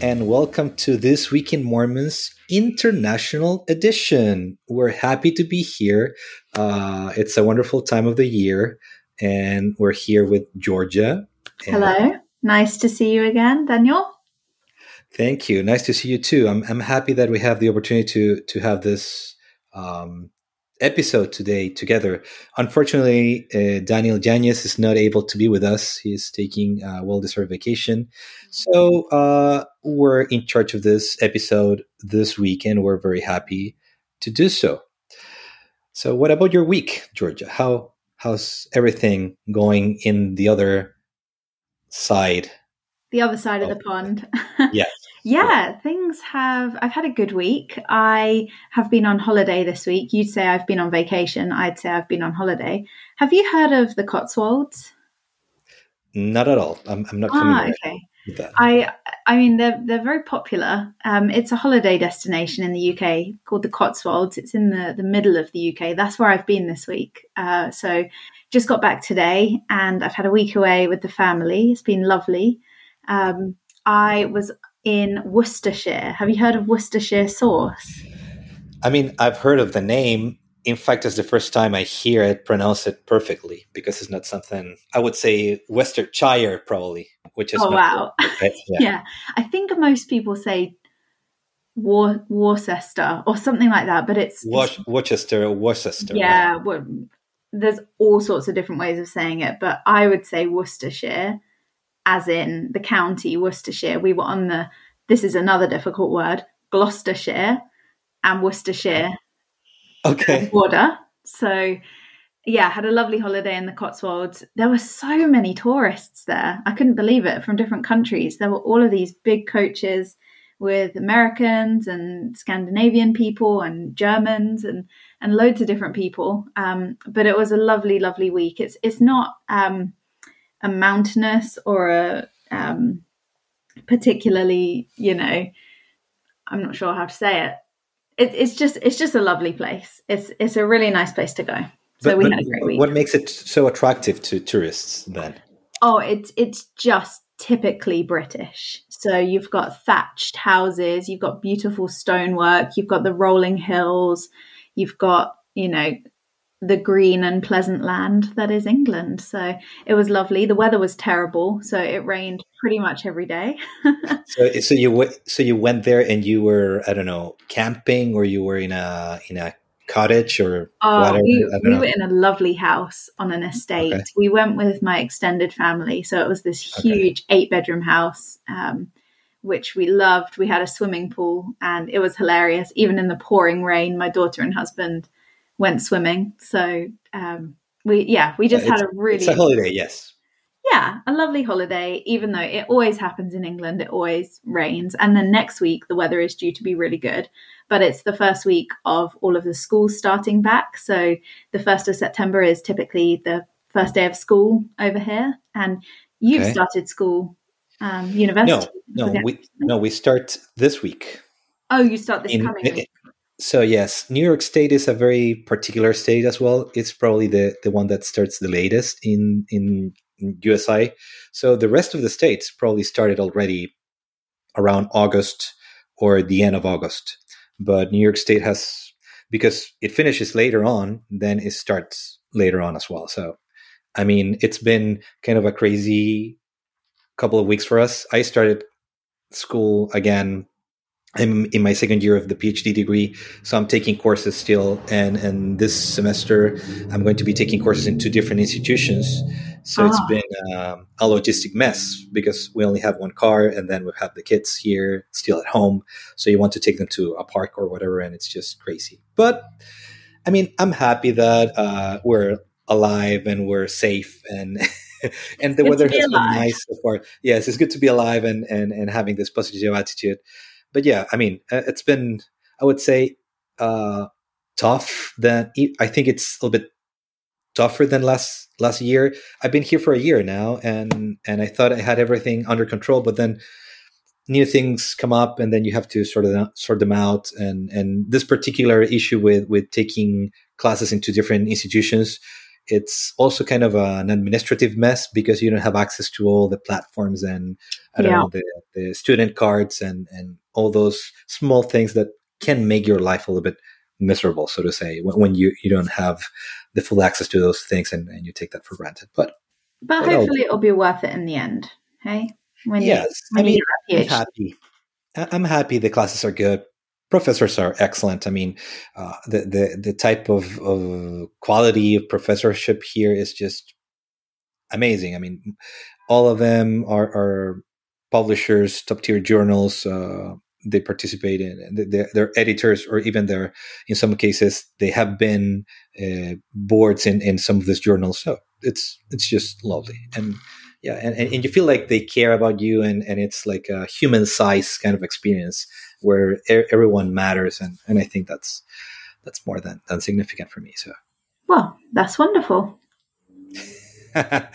and welcome to this Week in Mormons International Edition. We're happy to be here. Uh, it's a wonderful time of the year, and we're here with Georgia. Hello, nice to see you again, Daniel. Thank you. Nice to see you too. I'm I'm happy that we have the opportunity to to have this um, episode today together. Unfortunately, uh, Daniel Janius is not able to be with us. He's taking a well-deserved vacation. So uh, we're in charge of this episode this week, and we're very happy to do so. So, what about your week, Georgia? How how's everything going in the other side? The other side of the pond. yes. Yeah, things have. I've had a good week. I have been on holiday this week. You'd say I've been on vacation. I'd say I've been on holiday. Have you heard of the Cotswolds? Not at all. I'm, I'm not familiar. Ah, okay. I I mean they're they're very popular. Um, it's a holiday destination in the UK called the Cotswolds. It's in the the middle of the UK. That's where I've been this week. Uh, so just got back today, and I've had a week away with the family. It's been lovely. Um, I was in Worcestershire. Have you heard of Worcestershire sauce? I mean, I've heard of the name. In fact, it's the first time I hear it pronounce it perfectly because it's not something I would say Worcestershire probably, which is oh wow, yeah. yeah. I think most people say War- Worcester or something like that, but it's, War- Worcester, Worcester. Yeah, right. there's all sorts of different ways of saying it, but I would say Worcestershire as in the county Worcestershire. We were on the, this is another difficult word, Gloucestershire and Worcestershire okay. border. So, yeah, had a lovely holiday in the Cotswolds. There were so many tourists there. I couldn't believe it from different countries. There were all of these big coaches with Americans and Scandinavian people and Germans and and loads of different people. Um, but it was a lovely, lovely week. It's it's not um, a mountainous or a um, particularly, you know, I'm not sure how to say it. it. It's just it's just a lovely place. It's it's a really nice place to go. So but, we had a great week. What makes it so attractive to tourists then? Oh, it's it's just typically British. So you've got thatched houses, you've got beautiful stonework, you've got the rolling hills, you've got you know the green and pleasant land that is England. So it was lovely. The weather was terrible, so it rained pretty much every day. so, so you so you went there and you were I don't know camping or you were in a in a cottage or oh, whatever. We, we were in a lovely house on an estate. Okay. We went with my extended family, so it was this huge okay. eight bedroom house. Um, which we loved. We had a swimming pool and it was hilarious. Even in the pouring rain, my daughter and husband went swimming. So um, we yeah we just had a really it's a holiday. Yes. Yeah, a lovely holiday. Even though it always happens in England, it always rains, and then next week the weather is due to be really good. But it's the first week of all of the schools starting back. So the first of September is typically the first day of school over here, and you've okay. started school, um, university. No, no, we no we start this week. Oh, you start this in, coming week. So yes, New York State is a very particular state as well. It's probably the, the one that starts the latest in, in USI. So the rest of the states probably started already around August or the end of August. But New York State has because it finishes later on, then it starts later on as well. So I mean, it's been kind of a crazy couple of weeks for us. I started school again I'm in my second year of the PhD degree, so I'm taking courses still. And and this semester, I'm going to be taking courses in two different institutions. So it's been um, a logistic mess because we only have one car, and then we have the kids here still at home. So you want to take them to a park or whatever, and it's just crazy. But I mean, I'm happy that uh, we're alive and we're safe and. and the weather has alive. been nice so far. Yes, it's good to be alive and, and, and having this positive attitude but yeah, I mean, uh, it's been, I would say, uh, tough. Than I think it's a little bit tougher than last last year. I've been here for a year now, and and I thought I had everything under control, but then new things come up, and then you have to sort of sort them out. And and this particular issue with with taking classes into different institutions, it's also kind of an administrative mess because you don't have access to all the platforms and I don't Yeah. know the, the student cards and and all those small things that can make your life a little bit miserable, so to say, when, when you you don't have the full access to those things and, and you take that for granted. But But Well, hopefully it'll be worth it in the end. Hey, when you yes, I when you mean, get I'm happy. I'm happy. The classes are good. Professors are excellent. I mean, uh, the the the type of, of quality of professorship here is just amazing. I mean, all of them are, are publishers, top tier journals. Uh, they participate in they're editors, or even they're in some cases they have been uh, boards in, in some of these journals. So it's it's just lovely and yeah and, and, and you feel like they care about you and, and it's like a human size kind of experience where e- everyone matters and, and i think that's that's more than, than significant for me so Well, that's wonderful.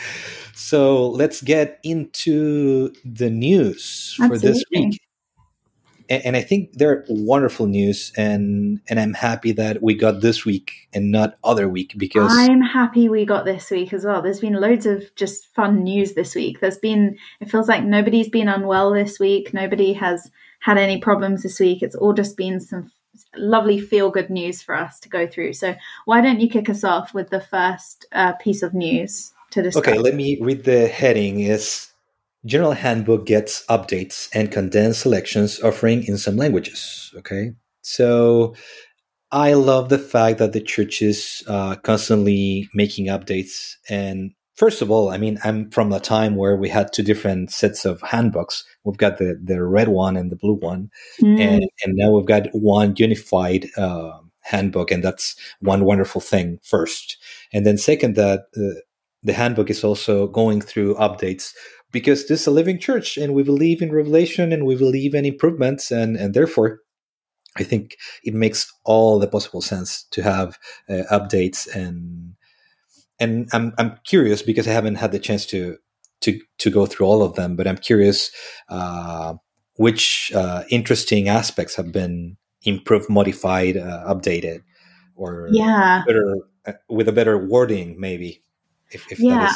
so let's get into the news for this week and, and i think they're wonderful news and and i'm happy that we got this week and not other week because I'm happy we got this week as well. There's been loads of just fun news this week. There's been, it feels like nobody's been unwell this week. Nobody has had any problems this week. It's all just been some lovely feel good news for us to go through. So, why don't you kick us off with the first uh, piece of news to discuss? Okay, let me read the heading is General Handbook gets updates and condensed selections offering in some languages. Okay. So I love the fact that the church is uh, constantly making updates. And first of all, I mean, I'm from a time where we had two different sets of handbooks. We've got the, the red one and the blue one Mm, and and now we've got one unified uh, handbook, and that's one wonderful thing. First, and then second, that uh, the handbook is also going through updates because this is a living church, and we believe in revelation, and we believe in improvements, and and therefore. I think it makes all the possible sense to have uh, updates and and I'm I'm curious because I haven't had the chance to to to go through all of them, but I'm curious uh, which uh, interesting aspects have been improved, modified, uh, updated, or yeah. better uh, with a better wording, maybe. If, if Yeah.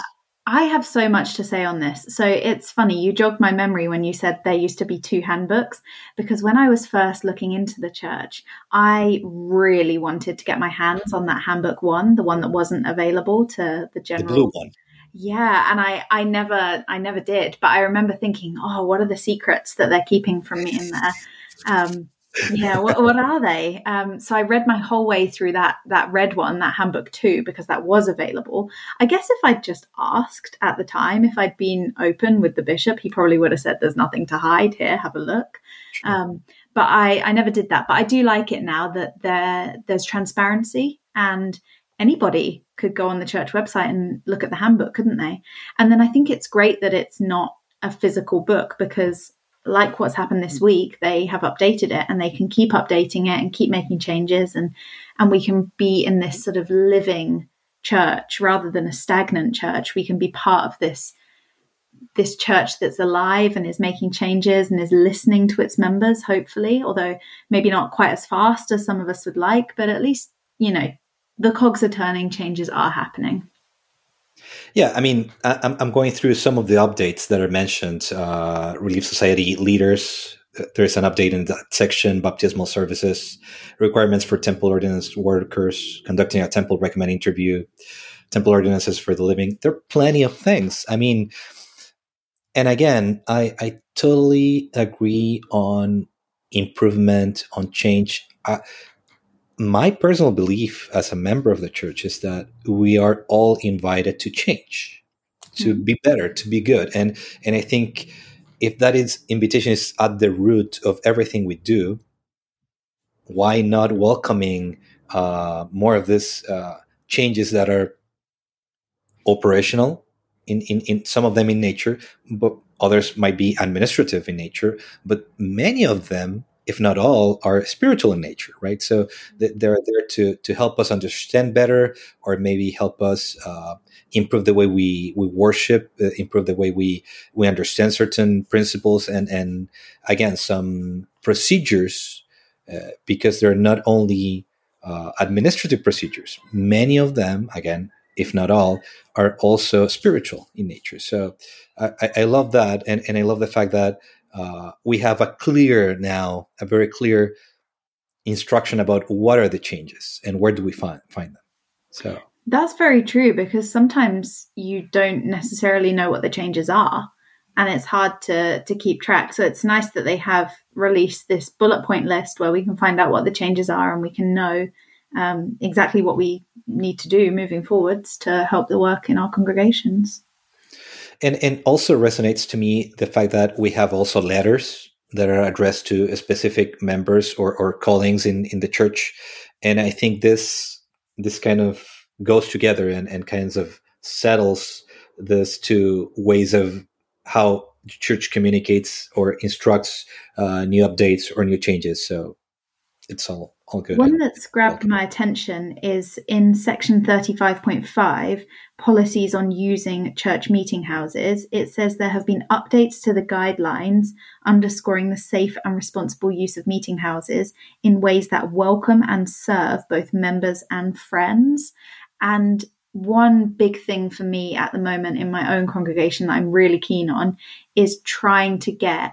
I have so much to say on this. So it's funny, you jogged my memory when you said there used to be two handbooks, because when I was first looking into the church, I really wanted to get my hands on that handbook one, the one that wasn't available to the general. the blue one. Yeah, and I, I never, I never did. But I remember thinking, oh, what are the secrets that they're keeping from me in there? Um, yeah, what, what are they? Um, so I read my whole way through that that red one, that handbook too, because that was available. I guess if I'd just asked at the time, if I'd been open with the bishop, he probably would have said, "There's nothing to hide here. Have a look." Sure. Um, but I, I never did that. But I do like it now that there there's transparency and anybody could go on the church website and look at the handbook, couldn't they? And then I think it's great that it's not a physical book because like what's happened this mm. week, they have updated it and they can keep updating it and keep making changes and and we can be in this sort of living church rather than a stagnant church. We can be part of this this church that's alive and is making changes and is listening to its members, hopefully, although maybe not quite as fast as some of us would like, but at least, you know, the cogs are turning, changes are happening. Yeah, I mean, I, I'm I'm going through some of the updates that are mentioned. Uh, Relief Society leaders. uh, There's an update in that section: baptismal services, requirements for temple ordinance workers, conducting a temple recommend interview, temple ordinances for the living. There are plenty of things. I mean, and again, I I totally agree on improvement, on change. Uh, my personal belief as a member of the church is that we are all invited to change to Mhm. be better to be good and and i think if that is invitation is at the root of everything we do why not welcoming uh, more of this uh, changes that are operational in, in, in some of them in nature but others might be administrative in nature but many of them if not all are spiritual in nature right? So th- they're there to to help us understand better or maybe help us uh, improve the way we we worship uh, improve the way we we understand certain principles and and again some procedures uh, because they're not only uh, administrative procedures. Many of them again if not all, are also spiritual in nature. So I, I love that, and, and I love the fact that uh, we have a clear now, a very clear instruction about what are the changes and where do we find find them. So that's very true because sometimes you don't necessarily know what the changes are and it's hard to to keep track. So it's nice that they have released this bullet point list where we can find out what the changes are and we can know um, exactly what we need to do moving forwards to help the work in our congregations. And and also resonates to me the fact that we have also letters that are addressed to specific members or, or callings in, in the church. And I think this this kind of goes together and, and kinds of settles this to ways of how the church communicates or instructs uh, new updates or new changes. So it's all One that's grabbed my attention is in section 35.5, policies on using church meeting houses. It says there have been updates to the guidelines underscoring the safe and responsible use of meeting houses in ways that welcome and serve both members and friends. And one big thing for me at the moment in my own congregation that I'm really keen on is trying to get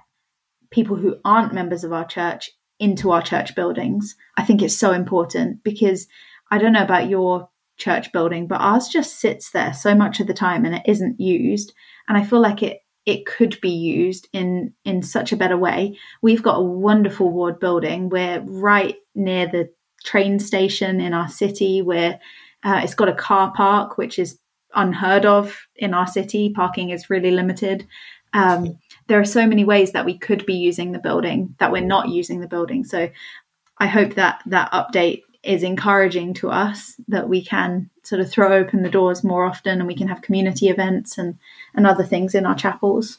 people who aren't members of our church into our church buildings. I think it's so important because I don't know about your church building, but ours just sits there so much of the time and it isn't used. And I feel like it it could be used in in such a better way. We've got a wonderful ward building. We're right near the train station in our city. We're uh, it's got a car park, which is unheard of in our city. Parking is really limited. Um, there are so many ways that we could be using the building that we're not using the building. So I hope that that update is encouraging to us that we can sort of throw open the doors more often and we can have community events and, and other things in our chapels.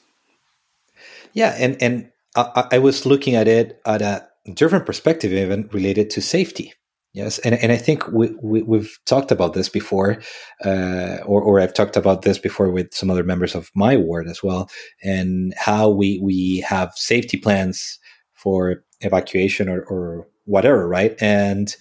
Yeah, and and I, I was looking at it at a different perspective, even related to safety. Yes, and, and I think we, we, have talked about this before, uh, or, or I've talked about this before with some other members of my ward as well, and how we, we have safety plans for evacuation or, or whatever, right? And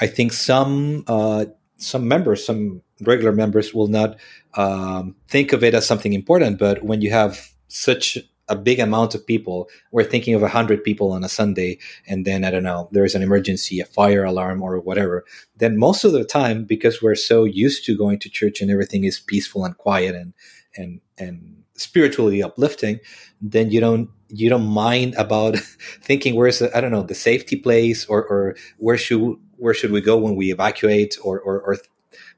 I think some uh, some members, some regular members, will not um, think of it as something important, but when you have such a big amount of people. We're thinking of 100 people on a Sunday, and then, I don't know, there's an emergency, a fire alarm, or whatever. Then, most of the time, because we're so used to going to church and everything is peaceful and quiet and, and, and spiritually uplifting, then you don't you don't mind about thinking where's I don't know the safety place or or where should where should we go when we evacuate or or, or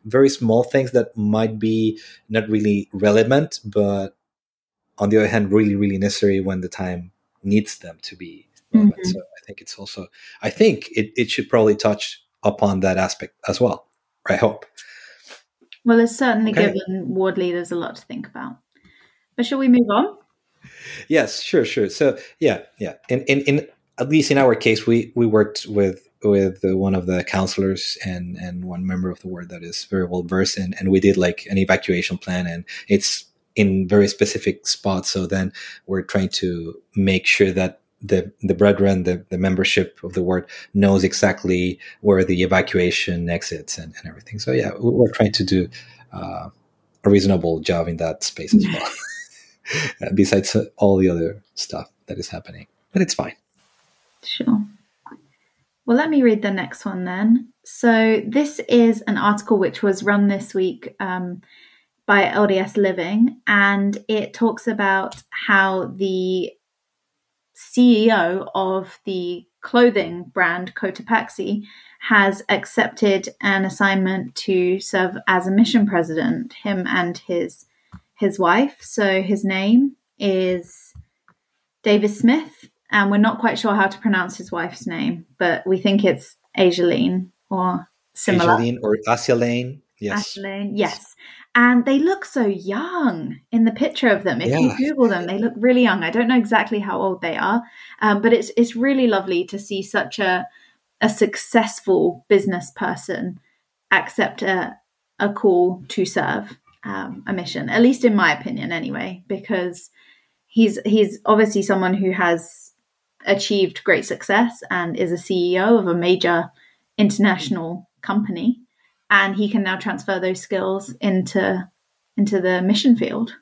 very small things that might be not really relevant but on the other hand, really, really necessary when the time needs them to be. Mm-hmm. So I think it's also, I think it, it should probably touch upon that aspect as well. I hope. Well, it's certainly okay. given ward leaders a lot to think about. But shall we move on? Yes, sure, sure. So yeah, yeah. In in, in at least in our case, we we worked with with one of the counselors and and one member of the ward that is very well versed in, and we did like an evacuation plan, and it's in very specific spots. So then we're trying to make sure that the the brethren, the, the membership of the ward knows exactly where the evacuation exits and, and everything. So yeah, we're trying to do uh, a reasonable job in that space as well. Besides all the other stuff that is happening, but it's fine. Sure. Well, let me read the next one then. So this is an article which was run this week. Um, by LDS Living, and it talks about how the CEO of the clothing brand Cotopaxi has accepted an assignment to serve as a mission president. Him and his his wife. So his name is Davis Smith, and we're not quite sure how to pronounce his wife's name, but we think it's Asialine or similar. Asialine or Asialane. Yes. Asialane, yes and they look so young in the picture of them. If yeah. you Google them, they look really young. I don't know exactly how old they are, um, but it's it's really lovely to see such a a successful business person accept a a call to serve um, a mission. At least in my opinion, anyway, because he's he's obviously someone who has achieved great success and is a CEO of a major international company and he can now transfer those skills into into the mission field.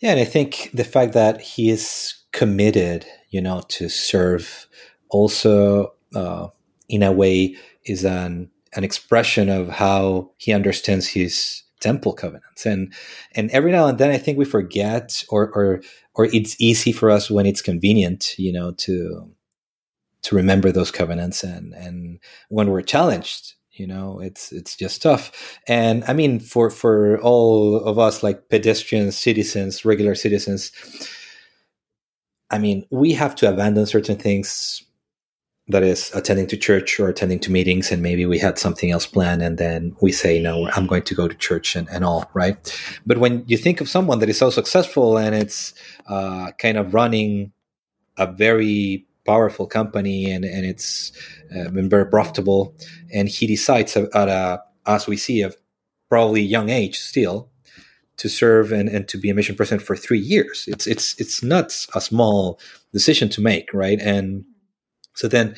Yeah, and I think the fact that he is committed, you know, to serve also uh, in a way is an an expression of how he understands his temple covenants and and every now and then i think we forget or or or it's easy for us when it's convenient you know to to remember those covenants and and when we're challenged you know it's it's just tough. And i mean for for all of us like pedestrians citizens regular citizens i mean we have to abandon certain things that is attending to church or attending to meetings and maybe we had something else planned and then we say no i'm going to go to church and, and all right? But when you think of someone that is so successful and it's uh, kind of running a very powerful company and, and it's uh, been very profitable and he decides at a as we see a probably young age still to serve and, and to be a mission president for three years it's it's it's not a small decision to make right and so then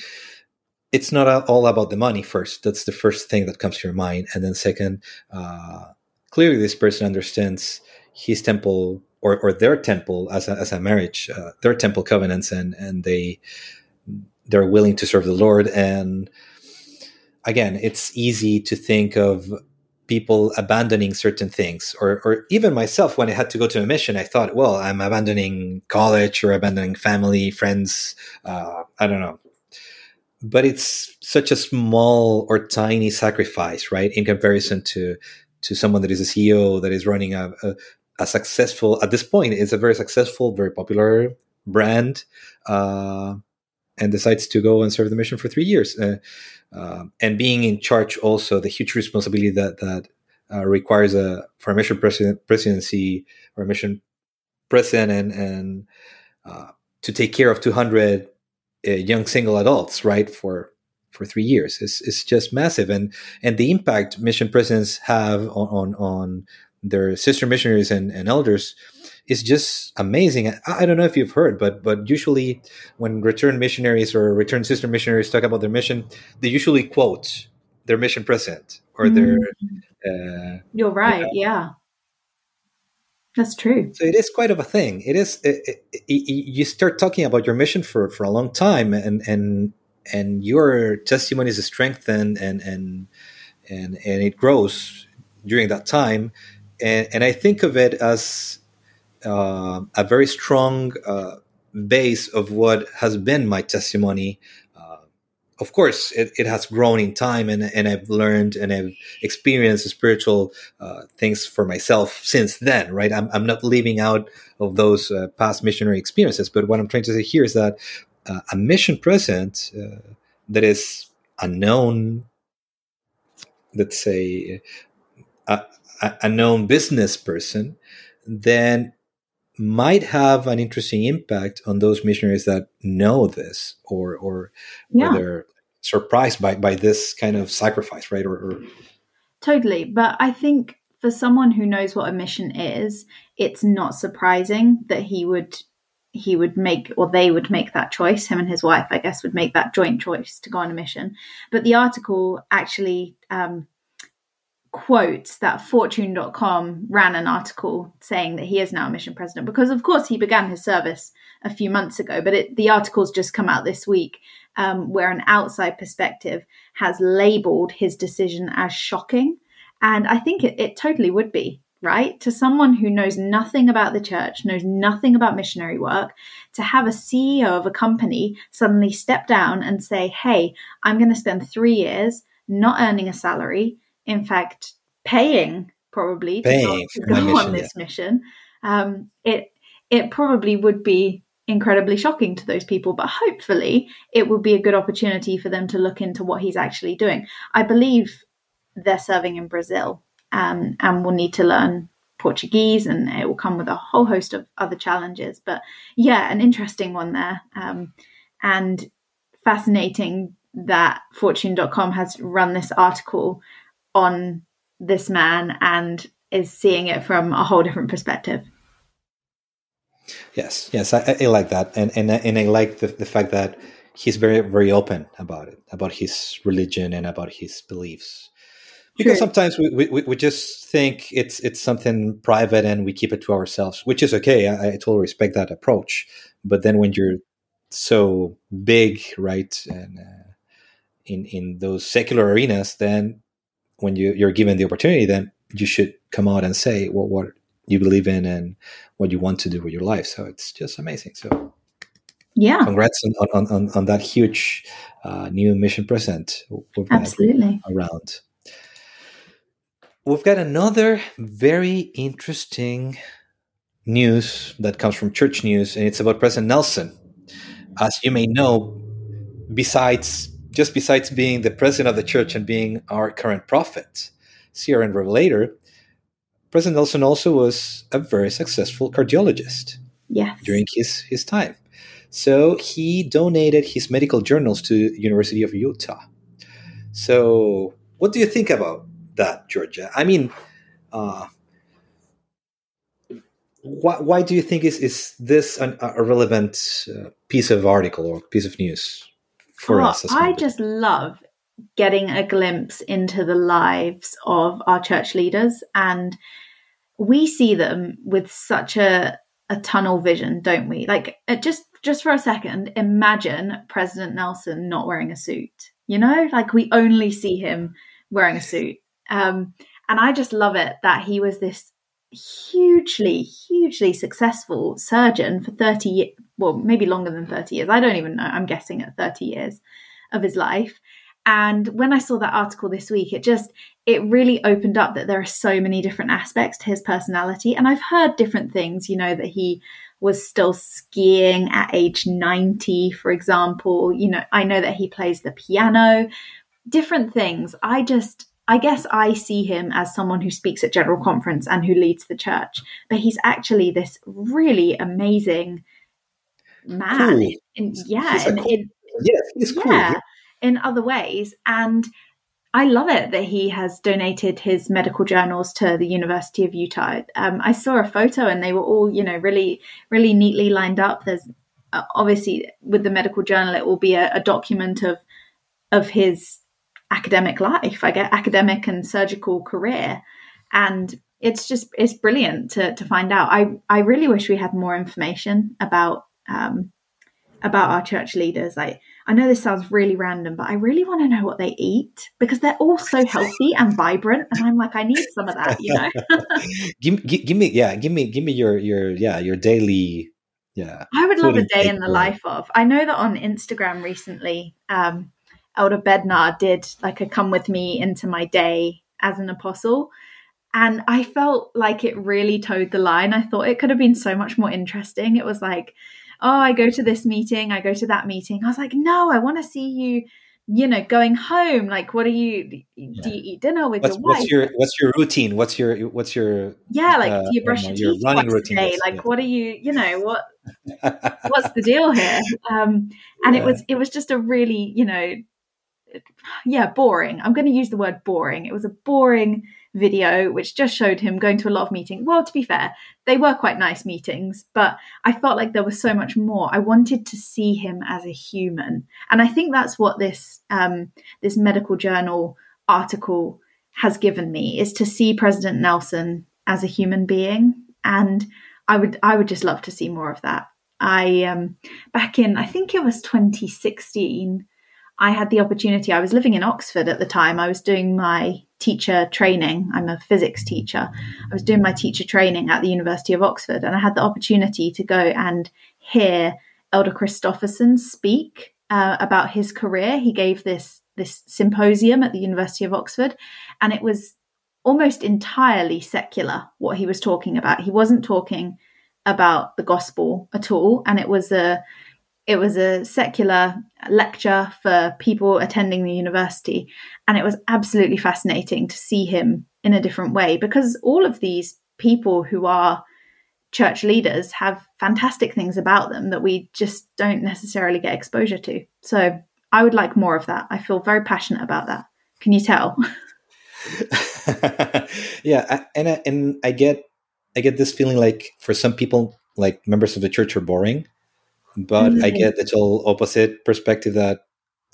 it's not all about the money first. That's the first thing that comes to your mind. And then second, uh, clearly this person understands his temple or, or their temple as a, as a marriage, uh, their temple covenants, and, and they, they're willing to serve the Lord. And again, it's easy to think of people abandoning certain things or, or even myself when i had to go to a mission i thought well i'm abandoning college or abandoning family friends uh, i don't know but it's such a small or tiny sacrifice, right? In comparison to to someone that is a CEO that is running a, a, a successful at this point it's a very successful, very popular brand, uh, and decides to go and serve the mission for three years, uh, uh, and being in charge also the huge responsibility that that uh, requires a for a mission president, presidency or a mission president and and uh, to take care of 200 uh, young single adults, right, for for three years. It's, it's just massive, and and the impact mission presidents have on on, on their sister missionaries and, and elders is just amazing. I, I, don't know if you've heard, but but usually when return missionaries or return sister missionaries talk about their mission, they usually quote their mission president or mm. their. Uh, You're right. You know, yeah. That's true. So it is quite of a thing. It is. It, it, it, you start talking about your mission for, for a long time, and and and your testimony is strengthened, and and and and it grows during that time. And, and I think of it as uh, a very strong uh, base of what has been my testimony of course, it, it has grown in time, and, and I've learned and I've experienced spiritual uh, things for myself since then. Right, I'm I'm not leaving out of those uh, past missionary experiences, but what I'm trying to say here is that uh, a mission present uh, that is unknown, let's say, a, a known business person, then might have an interesting impact on those missionaries that know this or or, yeah. or they're surprised by by this kind of sacrifice right? Or, or totally. But i think for someone who knows what a mission is it's not surprising that he would he would make or they would make that choice. Him and his wife i guess would make that joint choice to go on a mission. But the article actually um, quotes that fortune.com ran an article saying that he is now a mission president. Because of course he began his service a few months ago but it, the article's just come out this week um, where an outside perspective has labeled his decision as shocking. And i think it, it totally would be right? To someone who knows nothing about the church knows nothing about missionary work to have a ceo of a company suddenly step down and say hey i'm going to spend three years not earning a salary in fact, paying probably paying to go, go on this yeah. mission, um, it it probably would be incredibly shocking to those people. But hopefully, it will be a good opportunity for them to look into what he's actually doing. I believe they're serving in Brazil, um, and will need to learn Portuguese, and it will come with a whole host of other challenges. But yeah, an interesting one there, um, and fascinating that Fortune.com has run this article on this man and is seeing it from a whole different perspective. Yes, yes, I, I like that, and and and I like the, the fact that he's very very open about it, about his religion and about his beliefs. because True. sometimes we, we, we just think it's it's something private and we keep it to ourselves, which is okay. I, I totally respect that approach. But then when you're so big, right, and uh, in in those secular arenas, then when you you're given the opportunity, then you should come out and say what what you believe in and what you want to do with your life. So it's just amazing. So yeah, congrats on on, on, on that huge uh, new mission present absolutely around. We've got another very interesting news that comes from Church News, and it's about President Nelson. As you may know, besides just besides being the president of the church and being our current prophet, seer, and revelator, President Nelson also was a very successful cardiologist yes. during his, his time. So he donated his medical journals to University of Utah. So what do you think about that, Georgia? I mean, uh, why, why do you think is, is this an, a relevant uh, piece of article or piece of news for oh, us? I just love getting a glimpse into the lives of our church leaders and we see them with such a a tunnel vision don't we? Like uh, just just for a second imagine president nelson not wearing a suit you know? Like we only see him wearing a suit. Um, and i just love it that he was this hugely hugely successful surgeon for 30 well maybe longer than 30 years. I don't even know. I'm guessing at 30 years of his life. And when i saw that article this week it just it really opened up that there are so many different aspects to his personality. And i've heard different things you know that he was still skiing at age 90 for example. You know i know that he plays the piano. Different things. I just I guess I see him as someone who speaks at general conference and who leads the church, but he's actually this really amazing man. Cool. In, yeah, he's cool, in, yes, he's cool. Yeah, in other ways, and I love it that he has donated his medical journals to the University of Utah. Um, I saw a photo, and they were all, you know, really, really neatly lined up. There's uh, obviously with the medical journal, it will be a, a document of of his academic life, I get academic and surgical career. And it's just it's brilliant to to find out. I I really wish we had more information about um, about our church leaders. Like I know this sounds really random, but I really want to know what they eat because they're all so healthy and vibrant. And I'm like, I need some of that, you know. give, give, give me yeah, give me give me your your yeah your daily yeah. I would love a day in the life of. I know that on Instagram recently. Um, Elder Bednar did like a come with me into my day as an apostle. And I felt like it really toed the line. I thought it could have been so much more interesting. It was like, oh, I go to this meeting, I go to that meeting. I was like, no, I want to see you, you know, going home. Like, what are you? Yeah. Do you eat dinner with what's, your wife? What's your What's your routine? What's your What's your yeah? Like, uh, do you brush your, your teeth running routine? Day? Like, yeah. what are you? You know, what What's the deal here? Um, and yeah. it was it was just a really you know yeah, boring. I'm going to use the word boring. It was a boring video which just showed him going to a lot of meetings. Well, to be fair, they were quite nice meetings, but I felt like there was so much more. I wanted to see him as a human, and I think that's what this um, this medical journal article has given me is to see President Nelson as a human being, and I would I would just love to see more of that. I um, back in I think it was 2016. I had the opportunity, I was living in Oxford at the time. I was doing my teacher training. I'm a physics teacher. I was doing my teacher training at the University of Oxford, and I had the opportunity to go and hear Elder Christofferson speak uh, about his career. He gave this this symposium at the University of Oxford, and it was almost entirely secular what he was talking about. He wasn't talking about the gospel at all, and it was a it was a secular lecture for people attending the university. And it was absolutely fascinating to see him in a different way because all of these people who are church leaders have fantastic things about them that we just don't necessarily get exposure to. So I would like more of that. I feel very passionate about that. Can you tell? yeah, and I, and I get I get this feeling like for some people, like members of the church are boring but mm-hmm. I get the total opposite perspective that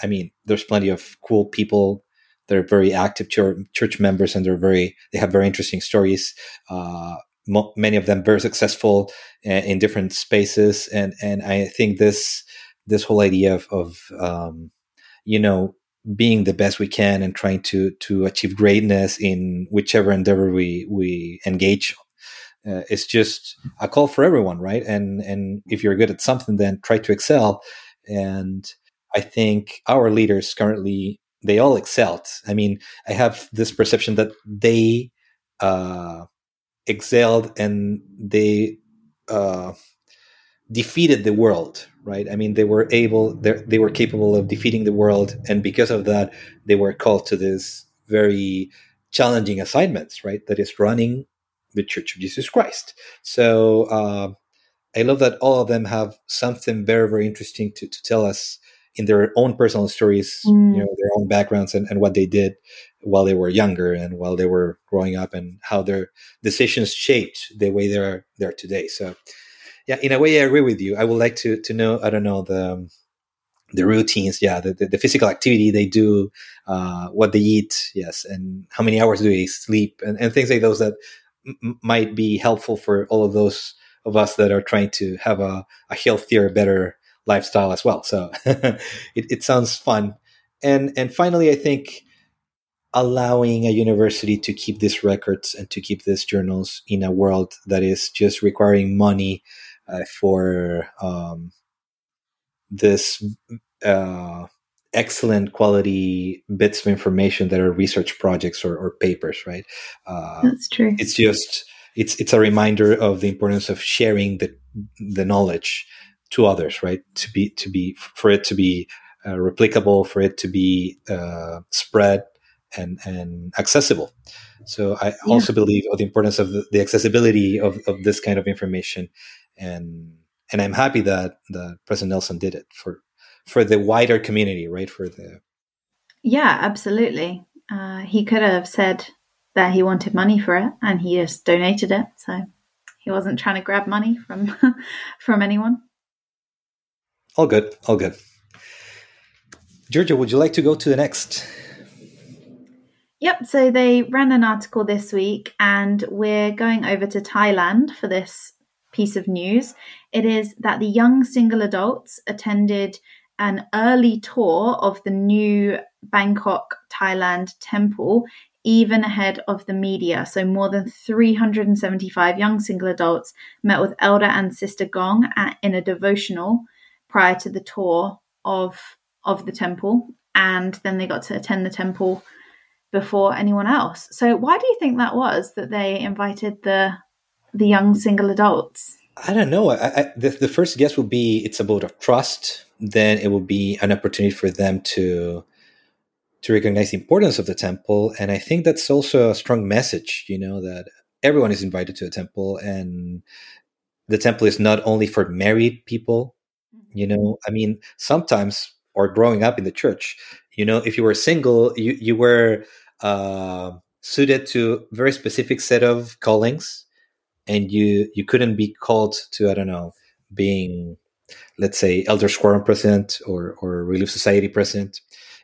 I mean, there's plenty of cool people they're very active church, church members and they're very they have very interesting stories. Uh, mo- many of them very successful in, in different spaces, and and I think this this whole idea of, of um, you know being the best we can and trying to to achieve greatness in whichever endeavor we we engage uh, is just a call for everyone right? And and if you're good at something then try to excel. And i think our leaders currently they all excelled. I mean i have this perception that they uh excelled and they uh defeated the world right? I mean they were able they were capable of defeating the world. And because of that they were called to this very challenging assignments right? That is running the church of jesus christ so uh, i love that all of them have something very very interesting to, to tell us in their own personal stories mm. you know their own backgrounds and, and what they did while they were younger and while they were growing up and how their decisions shaped the way they're they're today so yeah, in a way, I agree with you. I would like to to know. I don't know the the routines. Yeah, the, the, the physical activity they do, uh, what they eat. Yes, and how many hours do they sleep, and, and things like those that might be helpful for all of those of us that are trying to have a, a healthier, better lifestyle as well. So it, it sounds fun. And and finally, I think allowing a university to keep these records and to keep these journals in a world that is just requiring money uh, for um, this uh, excellent quality bits of information that are research projects or, or papers, right? Uh, That's true. It's just it's it's a reminder of the importance of sharing the the knowledge to others, right? To be to be for it to be uh, replicable, for it to be uh, spread and and accessible. So I yeah. also believe of the importance of the, the accessibility of, of this kind of information and and I'm happy that that President Nelson did it for for the wider community, right? For the yeah, absolutely. Uh, he could have said that he wanted money for it, and he just donated it. So he wasn't trying to grab money from from anyone. All good, all good. Georgia, would you like to go to the next? Yep, so they ran an article this week, and we're going over to Thailand for this piece of news. It is that the young single adults attended an early tour of the new Bangkok, Thailand temple, even ahead of the media. So, more than 375 young single adults met with Elder and Sister Gong at, in a devotional prior to the tour of, of the temple. And then they got to attend the temple before anyone else. So, why do you think that was that they invited the the young single adults? I don't know. I, I, the, the first guess would be it's a vote of trust. Then it would be an opportunity for them to to recognize the importance of the temple, and I think that's also a strong message. You know that everyone is invited to a temple, and the temple is not only for married people. You know, mm-hmm. I mean, sometimes or growing up in the church, you know, if you were single, you you were uh, suited to very specific set of callings and you you couldn't be called to I don't know being let's say elders quorum president or or relief society president,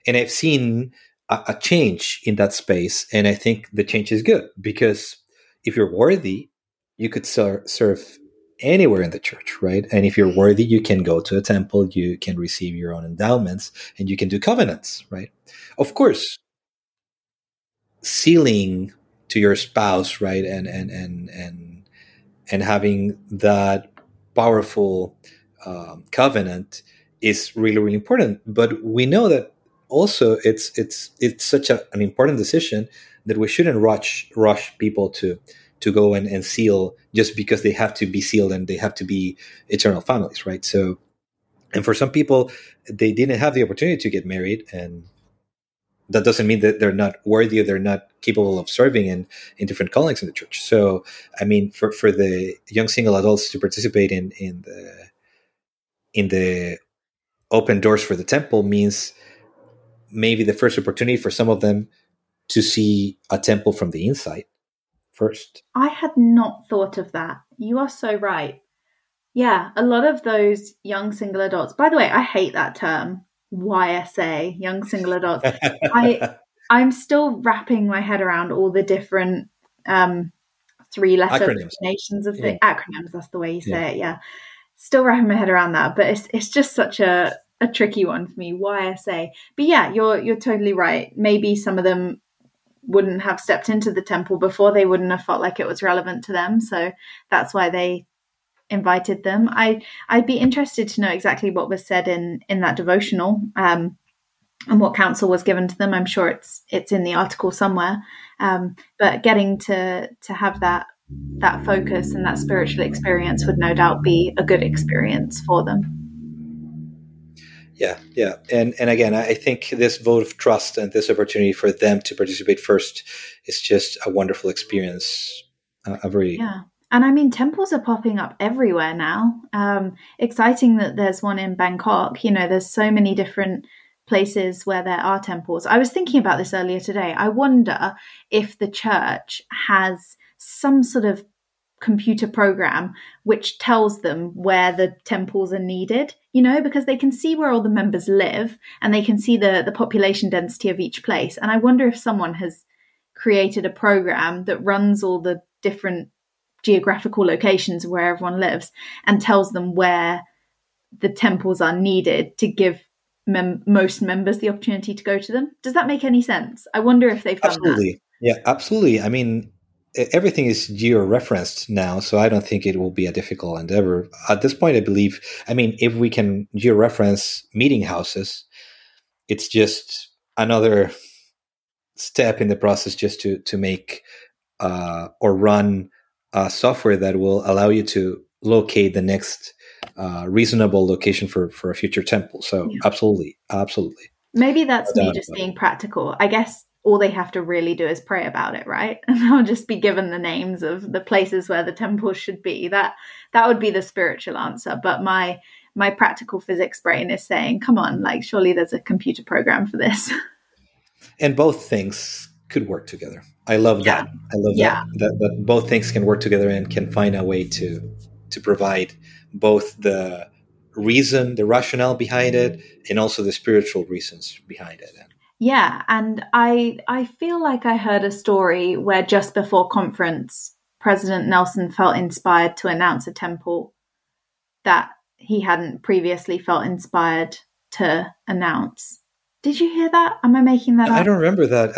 and I've seen a, a change in that space, and I think the change is good because if you're worthy, you could ser- serve anywhere in the church, right? And if you're mm-hmm. worthy, you can go to a temple, you can receive your own endowments, and you can do covenants, right? Of course, sealing to your spouse, right, and and and and and having that powerful um, covenant is really really important. But we know that also it's it's it's such a, an important decision that we shouldn't rush rush people to to go and, and seal just because they have to be sealed and they have to be eternal families right? So and for some people they didn't have the opportunity to get married and that doesn't mean that they're not worthy or they're not capable of serving in, in different callings in the church. So, I mean, for, for the young single adults to participate in, in the in the open doors for the temple means maybe the first opportunity for some of them to see a temple from the inside first. I had not thought of that. You are so right. Yeah, a lot of those young single adults. By the way, I hate that term YSA, young single adults. I I'm still wrapping my head around all the different um, three letter combinations of the yeah. acronyms. That's the way you say yeah. it. Yeah. Still wrapping my head around that, but it's it's just such a a tricky one for me. YSA. But yeah, you're you're totally right. Maybe some of them wouldn't have stepped into the temple before. They wouldn't have felt like it was relevant to them. So that's why they invited them. I I'd be interested to know exactly what was said in in that devotional. Um, and what counsel was given to them. I'm sure it's it's in the article somewhere. Um, but getting to to have that that focus and that spiritual experience would no doubt be a good experience for them. Yeah, yeah, and and again, I think this vote of trust and this opportunity for them to participate first is just a wonderful experience. Uh, a very yeah. And I mean, temples are popping up everywhere now. Um, exciting that there's one in Bangkok. You know, there's so many different places where there are temples. I was thinking about this earlier today. I wonder if the church has some sort of computer program which tells them where the temples are needed you know because they can see where all the members live and they can see the the population density of each place and i wonder if someone has created a program that runs all the different geographical locations where everyone lives and tells them where the temples are needed to give mem- most members the opportunity to go to them. Does that make any sense? I wonder if they've done absolutely. That. Yeah, absolutely. I mean, everything is geo-referenced now, so I don't think it will be a difficult endeavor. At this point, I believe. I mean, if we can geo-reference meeting houses, it's just another step in the process just to to make uh, or run a software that will allow you to locate the next uh, reasonable location for for a future temple. So yeah. absolutely, absolutely. Maybe that's me just being practical. I guess all they have to really do is pray about it, right? And they'll just be given the names of the places where the temples should be. That that would be the spiritual answer. But my my practical physics brain is saying, come on, like surely there's a computer program for this. And both things could work together. I love yeah. that. I love yeah. that, that that both things can work together and can find a way to to provide both the reason, the rationale behind it, and also the spiritual reasons behind it. Yeah, and I I feel like I heard a story where just before conference, President Nelson felt inspired to announce a temple that he hadn't previously felt inspired to announce. Did you hear that? Am I making that up? I don't remember that.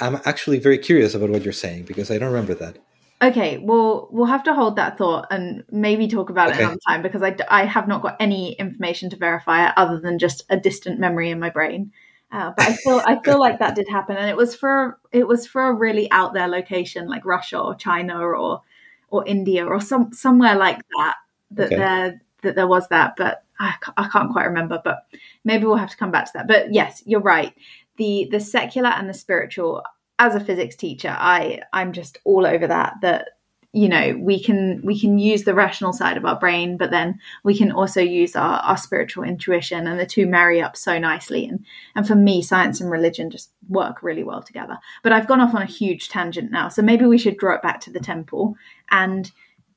I, am actually very curious about what you're saying because I don't remember that. Okay, well, we'll have to hold that thought and maybe talk about okay. it another time because I, I have not got any information to verify it other than just a distant memory in my brain. Uh, but I feel I feel like that did happen, and it was for it was for a really out there location like Russia or China or or India or some somewhere like that that okay. there that there was that, but I, I can't quite remember. But maybe we'll have to come back to that. But yes, you're right. The the secular and the spiritual as a physics teacher, I I'm just all over that. That you know we can we can use the rational side of our brain, but then we can also use our, our spiritual intuition, and the two marry up so nicely. And and for me, science and religion just work really well together. But I've gone off on a huge tangent now, so maybe we should draw it back to the temple. And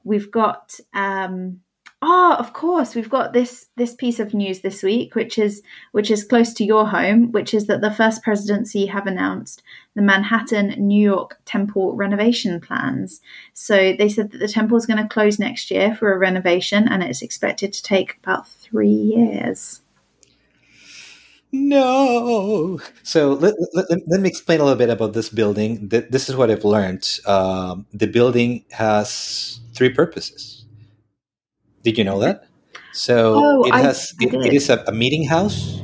we've got um, Oh, of course, we've got this this piece of news this week, which is which is close to your home, which is that the first presidency have announced the Manhattan New York temple renovation plans. So they said that the temple is going to close next year for a renovation, and it's expected to take about three years. No. So let, let, let, me explain a little bit about this building. This is what I've learned. Um, the building has three purposes did you know that? So oh, it has I, I it, it is a, a, meeting house.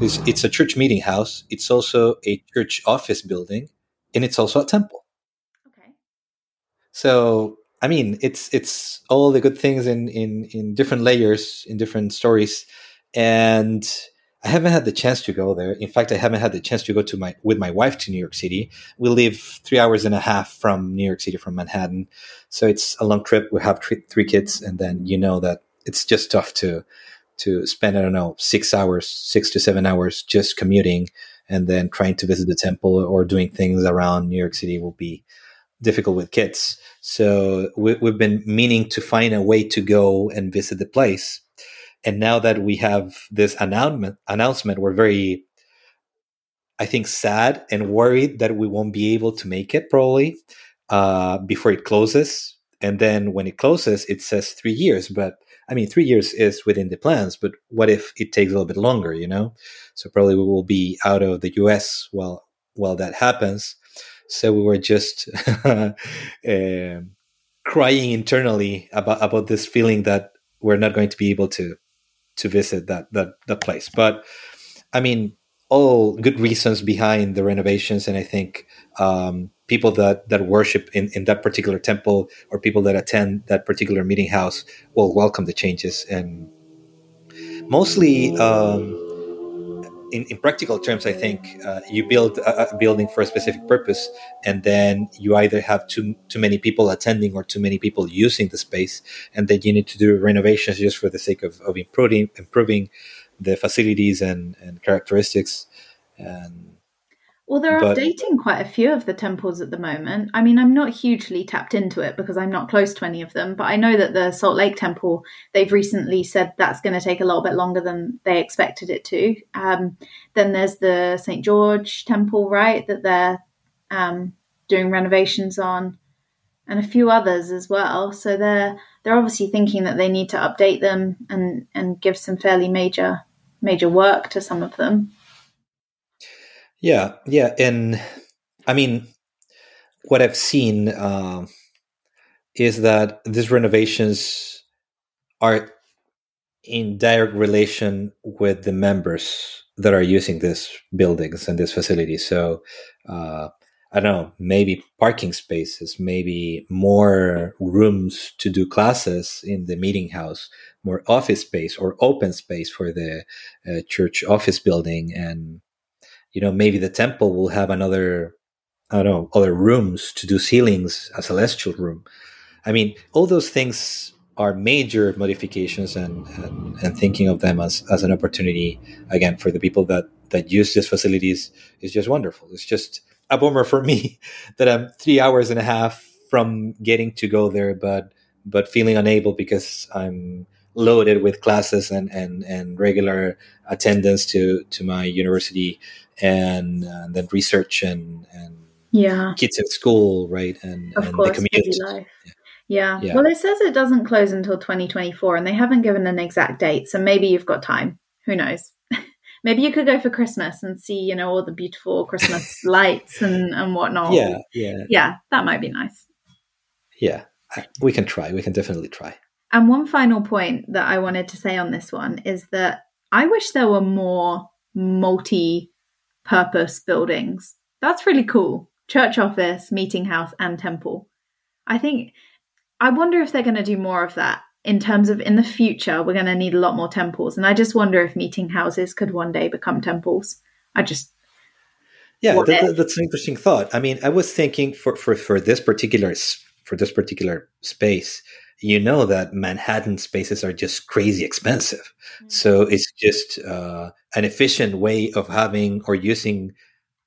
It's, it's a church meeting house. It's also a church office building, and it's also a temple. Okay. So I mean, it's it's all the good things in in in different layers, in different stories, and I haven't had the chance to go there. In fact, I haven't had the chance to go to my with my wife to New York City. We live three hours and a half from New York City, from Manhattan, so it's a long trip. We have three, three kids, and then you know that it's just tough to to spend I don't know six hours, six to seven hours just commuting, and then trying to visit the temple or doing things around New York City will be difficult with kids. So we, we've been meaning to find a way to go and visit the place and now that we have this announcement announcement we're very I think, sad and worried that we won't be able to make it probably uh, before it closes. And then when it closes, it says three years. But I mean, three years is within the plans. But what if it takes a little bit longer? You know, so probably we will be out of the U.S. while while that happens. So we were just uh, crying internally about about this feeling that we're not going to be able to to visit that that that place. But I mean, all good reasons behind the renovations, and I think um, people that that worship in in that particular temple or people that attend that particular meeting house will welcome the changes and mostly. Um, in, in, practical terms, I think uh, you build a, a, building for a specific purpose, and then you either have too too many people attending or too many people using the space, and then you need to do renovations just for the sake of, of improving improving the facilities and, and characteristics. And well, they're but, updating quite a few of the temples at the moment. I mean, I'm not hugely tapped into it because I'm not close to any of them, but I know that the Salt Lake Temple, they've recently said that's going to take a little bit longer than they expected it to. Um, then there's the St. George Temple, right, that they're um, doing renovations on, and a few others as well. So they're they're obviously thinking that they need to update them and and give some fairly major major work to some of them. Yeah, yeah, and I mean, what I've seen uh, is that these renovations are in direct relation with the members that are using these buildings and this facility. So, uh, I don't know, maybe parking spaces, maybe more rooms to do classes in the meeting house, more office space or open space for the uh, church office building, and you know, maybe the temple will have another, I don't know, other rooms to do sealings, a celestial room. I mean, all those things are major modifications and, and, and thinking of them as, as an opportunity, again, for the people that, that use these facilities is just wonderful. It's just a bummer for me that I'm three hours and a half from getting to go there, but, but feeling unable because I'm loaded with classes and, and, and regular attendance to, to my university and uh, then research and and yeah kids at school right and, of and course, the commute yeah. Yeah. yeah. Well, it says it doesn't close until 2024, and they haven't given an exact date. So maybe you've got time. Who knows? maybe you could go for Christmas and see, you know, all the beautiful Christmas lights and, and whatnot. Yeah. Yeah. Yeah. That might be nice. Yeah. We can try. We can definitely try. And one final point that I wanted to say on this one is that I wish there were more multi purpose buildings. That's really cool. Church office, meeting house, and temple. I think, I wonder if they're going to do more of that in terms of in the future, we're going to need a lot more temples. And I just wonder if meeting houses could one day become temples. I just. Yeah, that, that's an interesting thought. I mean, I was thinking for, for, for this particular for this particular space, you know that Manhattan spaces are just crazy expensive. Mm-hmm. So it's just uh, an efficient way of having or using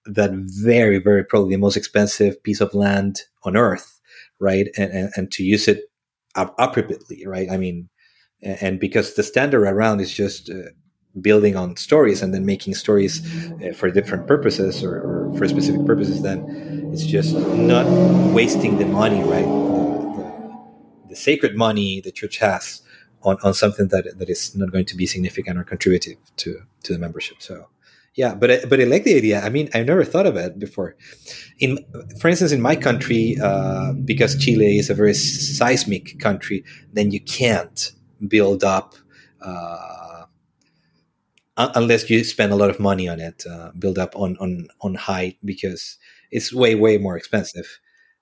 that very, very probably the most expensive piece of land on earth, right? And, and, and to use it appropriately, right? I mean, and because the standard around is just uh, building on stories and then making stories uh, for different purposes or, or, for specific purposes, then it's just not wasting the money, right? the sacred money the church has on, on something that that is not going to be significant or contributive to to the membership. So yeah, but I, but I like the idea. I mean, I've never thought of it before. In for instance, in my country, uh, because Chile is a very seismic country, then you can't build up. Uh, unless you spend a lot of money on it, uh, build up on, on on height because it's way way more expensive.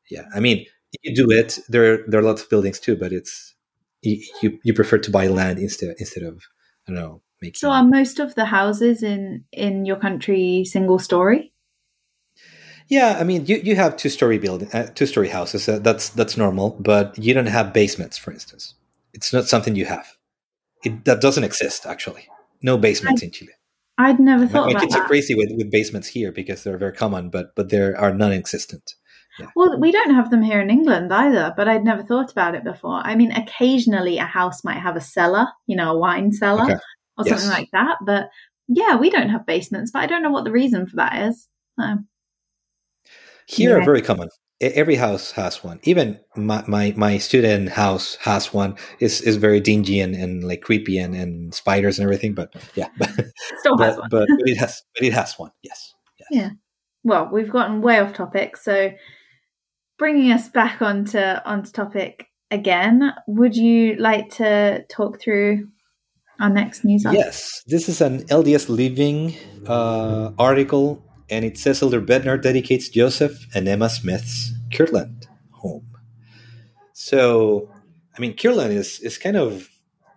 Yeah, I mean, you do it, there there are lots of buildings too, but it's you you prefer to buy land instead instead of I don't know making. So are most of the houses in in your country single story? Yeah, I mean you, you have two story building uh, two story houses. Uh, that's that's normal, but you don't have basements, for instance. It's not something you have. It that doesn't exist actually. No basements I, in Chile. I'd never thought. My, my kids that. are crazy with, with basements here because they're very common, but but there are non-existent. Yeah. Well, we don't have them here in England either, but I'd never thought about it before. I mean, occasionally a house might have a cellar, you know, a wine cellar okay. or something like that, but Yeah, we don't have basements, but I don't know what the reason for that is. Here yeah. are very common. Every house has one. Even my, my, my student house has one. It's, is very dingy and, and like creepy and, and spiders and everything. But yeah, still but, has one. but, but it has but it has one. Yes. yes. Yeah. Well, we've gotten way off topic, so bringing us back onto onto topic again, would you like to talk through our next news article? Yes, this is an LDS Living uh, article, and it says Elder Bednar dedicates Joseph and Emma Smith's Kirtland home. So, I mean, Kirtland is is kind of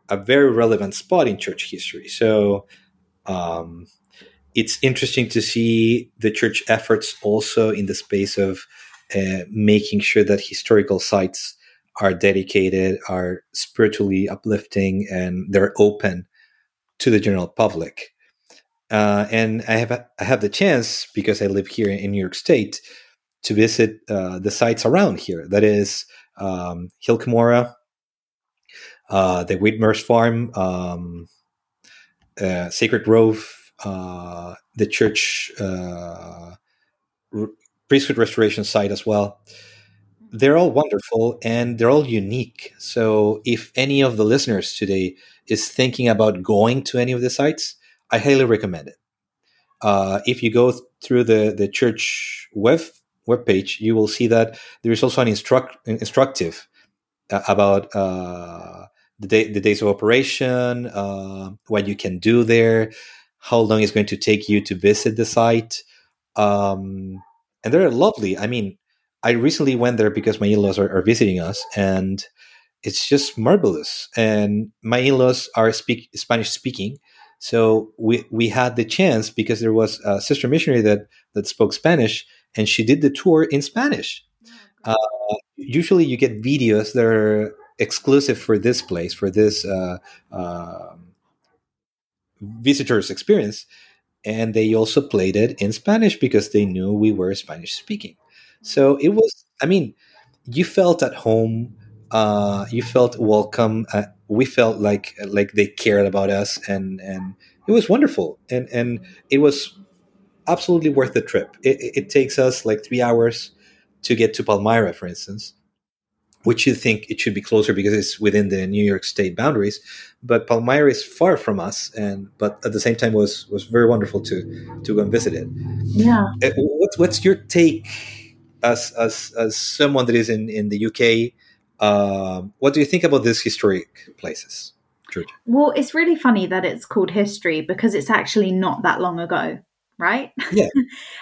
a very relevant spot in church history. So, um, it's interesting to see the church efforts also in the space of uh, making sure that historical sites are dedicated, are spiritually uplifting, and they're open to the general public. Uh, and I have I have the chance because I live here in New York State to visit uh, the sites around here. That is um, Hill Cumorah, uh, the Whitmer's Farm, um, uh, Sacred Grove, uh, the church priesthood restoration site as well. They're all wonderful and they're all unique. So, if any of the listeners today is thinking about going to any of the sites, I highly recommend it. Uh, if you go through the, the church web webpage, you will see that there is also an instruct, instructive uh, about uh, the, day, the days of operation, uh, what you can do there, how long it's going to take you to visit the site. Um, and they're lovely. I mean, I recently went there because my in-laws are, are visiting us, and it's just marvelous. And my in-laws are speak Spanish speaking, so we we had the chance because there was a sister missionary that that spoke Spanish, and she did the tour in Spanish. Oh, uh, usually, you get videos that are exclusive for this place for this uh, uh, visitors experience and they also played it in Spanish because they knew we were Spanish speaking. So it was, I mean, you felt at home, uh, you felt welcome. Uh, we felt like like they cared about us, and and it was wonderful, and and it was absolutely worth the trip. It, it takes us like three hours to get to Palmyra, for instance, which you think it should be closer because it's within the New York State boundaries. But Palmyra is far from us, and but at the same time was was very wonderful to to go and visit it. Yeah. Uh, what's what's your take as as as someone that is in in the UK? Uh, what do you think about these historic places, Georgia? Well, it's really funny that it's called history because it's actually not that long ago right? Yeah,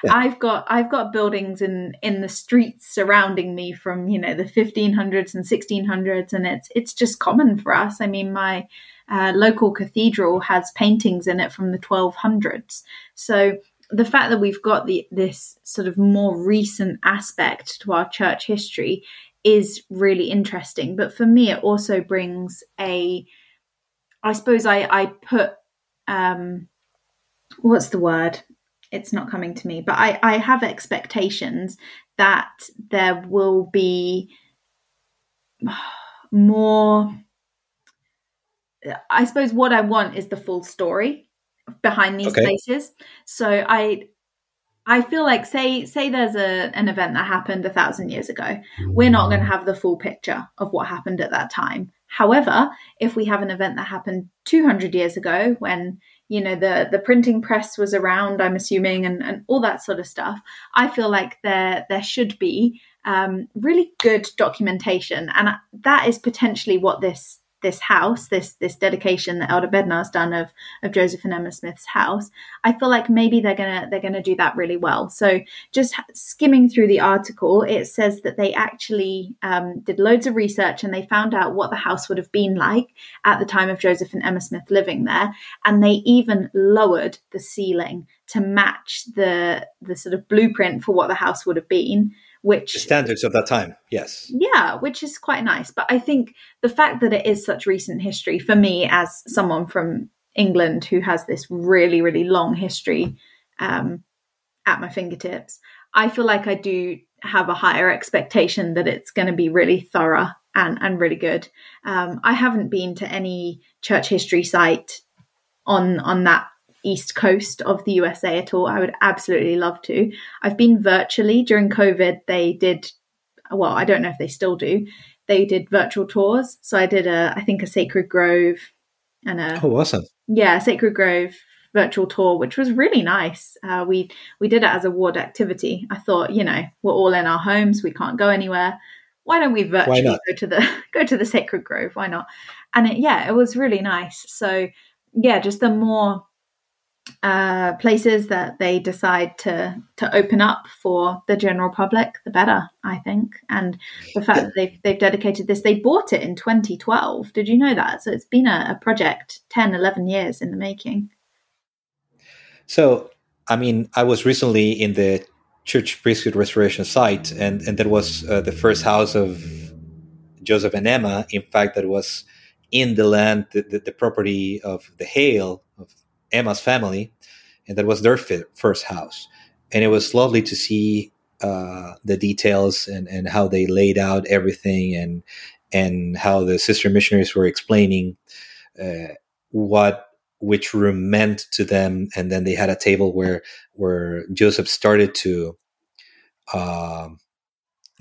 yeah. i've got i've got buildings in in the streets surrounding me from you know the 1500s and 1600s and it's it's just common for us. I mean my uh, local cathedral has paintings in it from the 1200s so the fact that we've got the this sort of more recent aspect to our church history is really interesting. But for me it also brings a i suppose i i put um what's the word it's not coming to me, but I, I have expectations that there will be more. I suppose what I want is the full story behind these okay. places. So I I feel like say say there's a an event that happened a thousand years ago, we're not going to have the full picture of what happened at that time. However, if we have an event that happened 200 years ago when you know the the printing press was around i'm assuming and, and all that sort of stuff i feel like there there should be um, really good documentation. And that is potentially what this this house, this this dedication that Elder Bednar's done of of Joseph and Emma Smith's house, I feel like maybe they're gonna they're gonna do that really well. So just skimming through the article, it says that they actually um, did loads of research and they found out what the house would have been like at the time of Joseph and Emma Smith living there, and they even lowered the ceiling to match the the sort of blueprint for what the house would have been which the standards of that time yes. Yeah which is quite nice but i think the fact that it is such recent history for me as someone from england who has this really really long history um, at my fingertips i feel like i do have a higher expectation that it's going to be really thorough and, and really good. Um, i haven't been to any church history site on on that east coast of the USA at all, I would absolutely love to. I've been virtually during COVID. They did, well, I don't know if they still do. They did virtual tours. So I did a, I think a Sacred Grove and a oh awesome yeah Sacred Grove virtual tour, which was really nice. Uh, we we did it as a ward activity. I thought, you know, we're all in our homes, we can't go anywhere. Why don't we virtually go to the go to the Sacred Grove? Why not? And it, yeah, it was really nice. So yeah, just the more uh, places that they decide to to open up for the general public, the better, I think. And the fact that they've they've dedicated this, they bought it in 2012. Did you know that? So it's been a, a project 10, 11 years in the making. So, I mean, I was recently in the church priesthood restoration site, and and that was uh, the first house of Joseph and Emma. In fact, that was in the land, the, the, the property of the Hale of Emma's family, and that was their first house. And it was lovely to see uh, the details and, and how they laid out everything and and how the sister missionaries were explaining uh, what which room meant to them. And then they had a table where where joseph started to uh,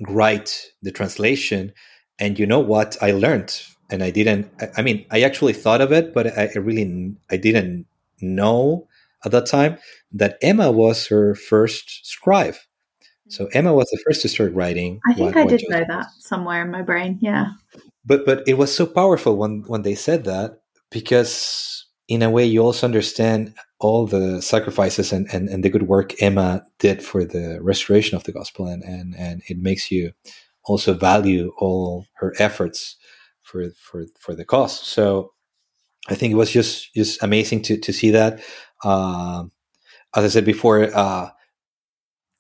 write the translation. And you know what? I learned and i didn't i mean i actually thought of it but i, I really i didn't know at that time that emma was her first scribe so mm. emma was the first to start writing i think what, i did know that was. somewhere in my brain yeah but but it was so powerful when when they said that because in a way you also understand all the sacrifices and, and, and the good work Emma did for the restoration of the gospel and, and, and it makes you also value all her efforts for for for the cause. So I think it was just just amazing to to see that. Uh, as I said before, uh,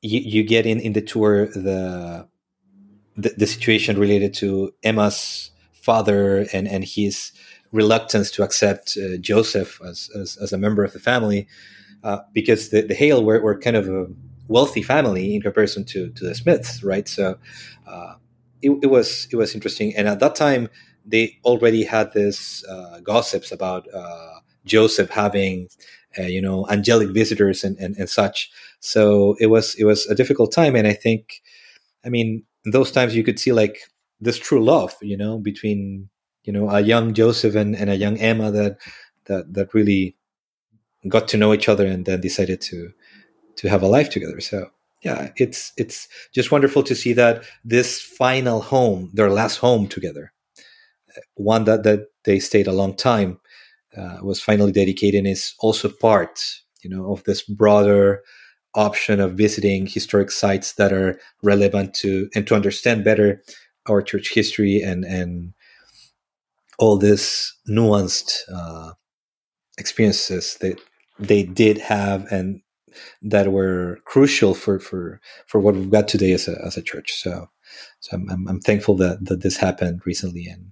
you, you get in in the tour the, the the situation related to Emma's father and and his reluctance to accept uh, Joseph as, as, as a member of the family uh, because the, the Hale were, were kind of a wealthy family in comparison to, to the Smiths, right? So uh, it, it, was it was interesting, and at that time they already had this uh, gossips about uh, Joseph having uh, you know angelic visitors and, and, and such. So it was it was a difficult time, and I think, I mean, those times you could see like this true love, you know, between you know a young Joseph and, and a young Emma that that that really got to know each other and then decided to to have a life together. So yeah, it's it's just wonderful to see that this final home, their last home together, one that that they stayed a long time, uh, was finally dedicated and is also part, you know, of this broader option of visiting historic sites that are relevant to and to understand better our church history and and all this nuanced uh, experiences that they did have and that were crucial for for for what we've got today as a as a church. So, so I'm I'm, I'm thankful that that this happened recently. And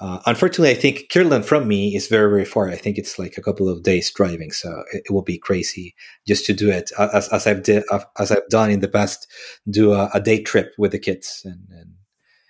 uh, unfortunately, I think Kirtland from me is very very far. I think it's like a couple of days driving, so it, it will be crazy just to do it as as I've did as I've done in the past. Do a, a day trip with the kids and, and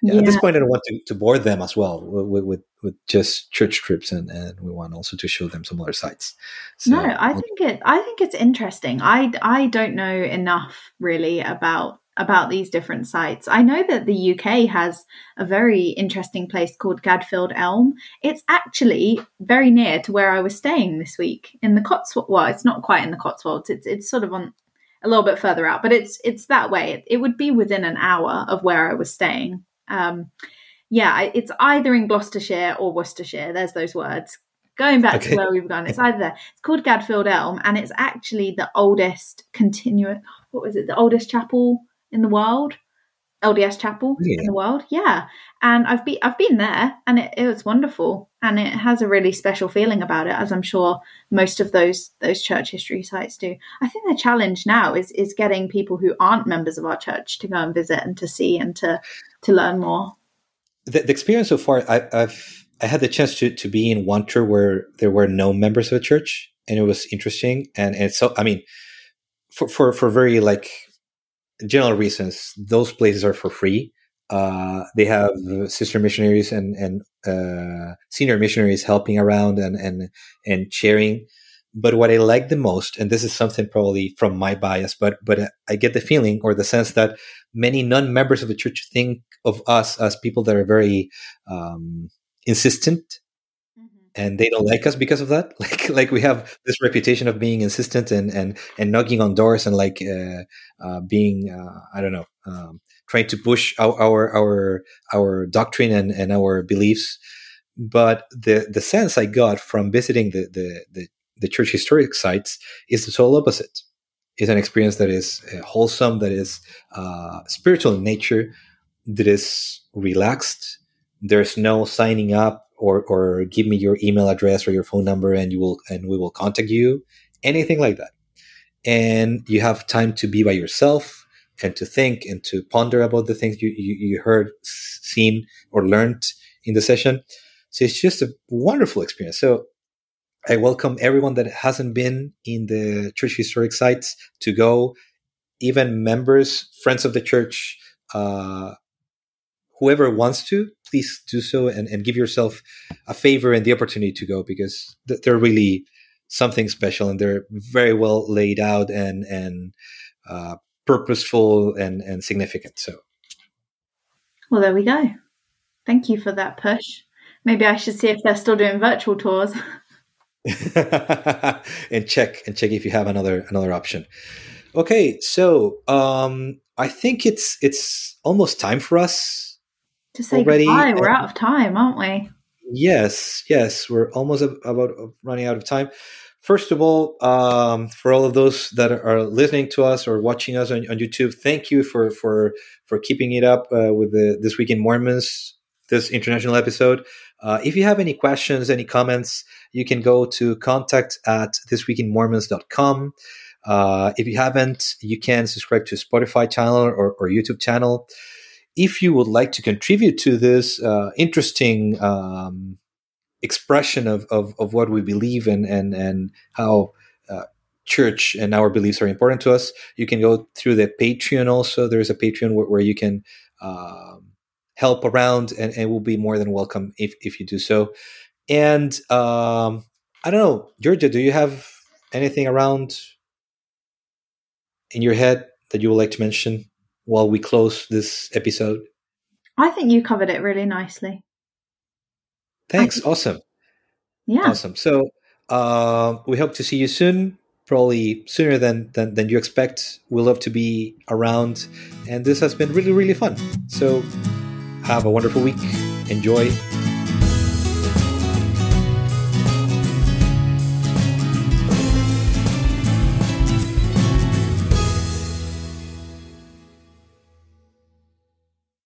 yeah. at this point, I don't want to, to bore them as well with, with, with just church trips, and, and we want also to show them some other sites. So, no, I think it. I think it's interesting. I I don't know enough really about about these different sites. I know that the UK has a very interesting place called Gadfield Elm. It's actually very near to where I was staying this week in the Cotswolds. Well, it's not quite in the Cotswolds. It's it's sort of on a little bit further out, but it's it's that way. It, it would be within an hour of where I was staying. Um, yeah, it's either in Gloucestershire or Worcestershire. There's those words. Going back okay. to where we've gone, it's either there. It's called Gadfield Elm, and it's actually the oldest continuous. What was it? The oldest chapel in the world. LDS chapel yeah. in the world. Yeah. And I've been I've been there and it, it, was wonderful. And it has a really special feeling about it, as I'm sure most of those those church history sites do. I think the challenge now is is getting people who aren't members of our church to go and visit and to see and to to learn more. The, the experience so far, I, have I had the chance to to be in one tour where there were no members of the church, and it was interesting. And and so I mean, for for for very like general reasons, those places are for free. Uh, they have sister missionaries and and uh, senior missionaries helping around and and and sharing But what I like the most, and this is something probably from my bias, but but I get the feeling or the sense that many non-members of the church think of us as people that are very um, insistent and they don't like us because of that. Like like we have this reputation of being insistent and and and knocking on doors and like uh, uh, being uh, i don't know um, trying to push our our our, our doctrine and, and our beliefs. But the the sense i got from visiting the the the, the church historic sites is the total opposite. It's an experience that is uh, wholesome that is uh, spiritual in nature that is relaxed. There's no signing up or or give me your email address or your phone number and you will and we will contact you anything like that. And you have time to be by yourself and to think and to ponder about the things you, you, you heard seen or learned in the session. So it's just a wonderful experience. So i welcome everyone that hasn't been in the church historic sites to go. Even members friends of the church uh, whoever wants to, please do so and, and give yourself a favor and the opportunity to go because they're really something special and they're very well laid out and and uh, purposeful and and significant. So, well, there we go. Thank you for that push. Maybe I should see if they're still doing virtual tours. and check and check if you have another another option. Okay, so um, I think it's it's almost time for us to say already. Goodbye. We're out of time, aren't we? Yes, yes, we're almost about running out of time. First of all, um, for all of those that are listening to us or watching us on, on YouTube, thank you for for for keeping it up uh, with the this week in Mormons, this international episode. Uh, if you have any questions, any comments, you can go to contact at thisweekinmormons.com. Uh, if you haven't, you can subscribe to Spotify channel or, or YouTube channel if you would like to contribute to this uh, interesting um, expression of, of, of, what we believe in and, and how uh, church and our beliefs are important to us, you can go through the Patreon also. There's a Patreon where, where you can um, help around and, and will be more than welcome if, if you do so. And um, I don't know, Georgia, do you have anything around in your head that you would like to mention? While we close this episode? I think you covered it really nicely. Thanks. awesome. Yeah. Awesome. So uh, we hope to see you soon, probably sooner than, than, than you expect. We love to be around. And this has been really, really fun. So have a wonderful week. Enjoy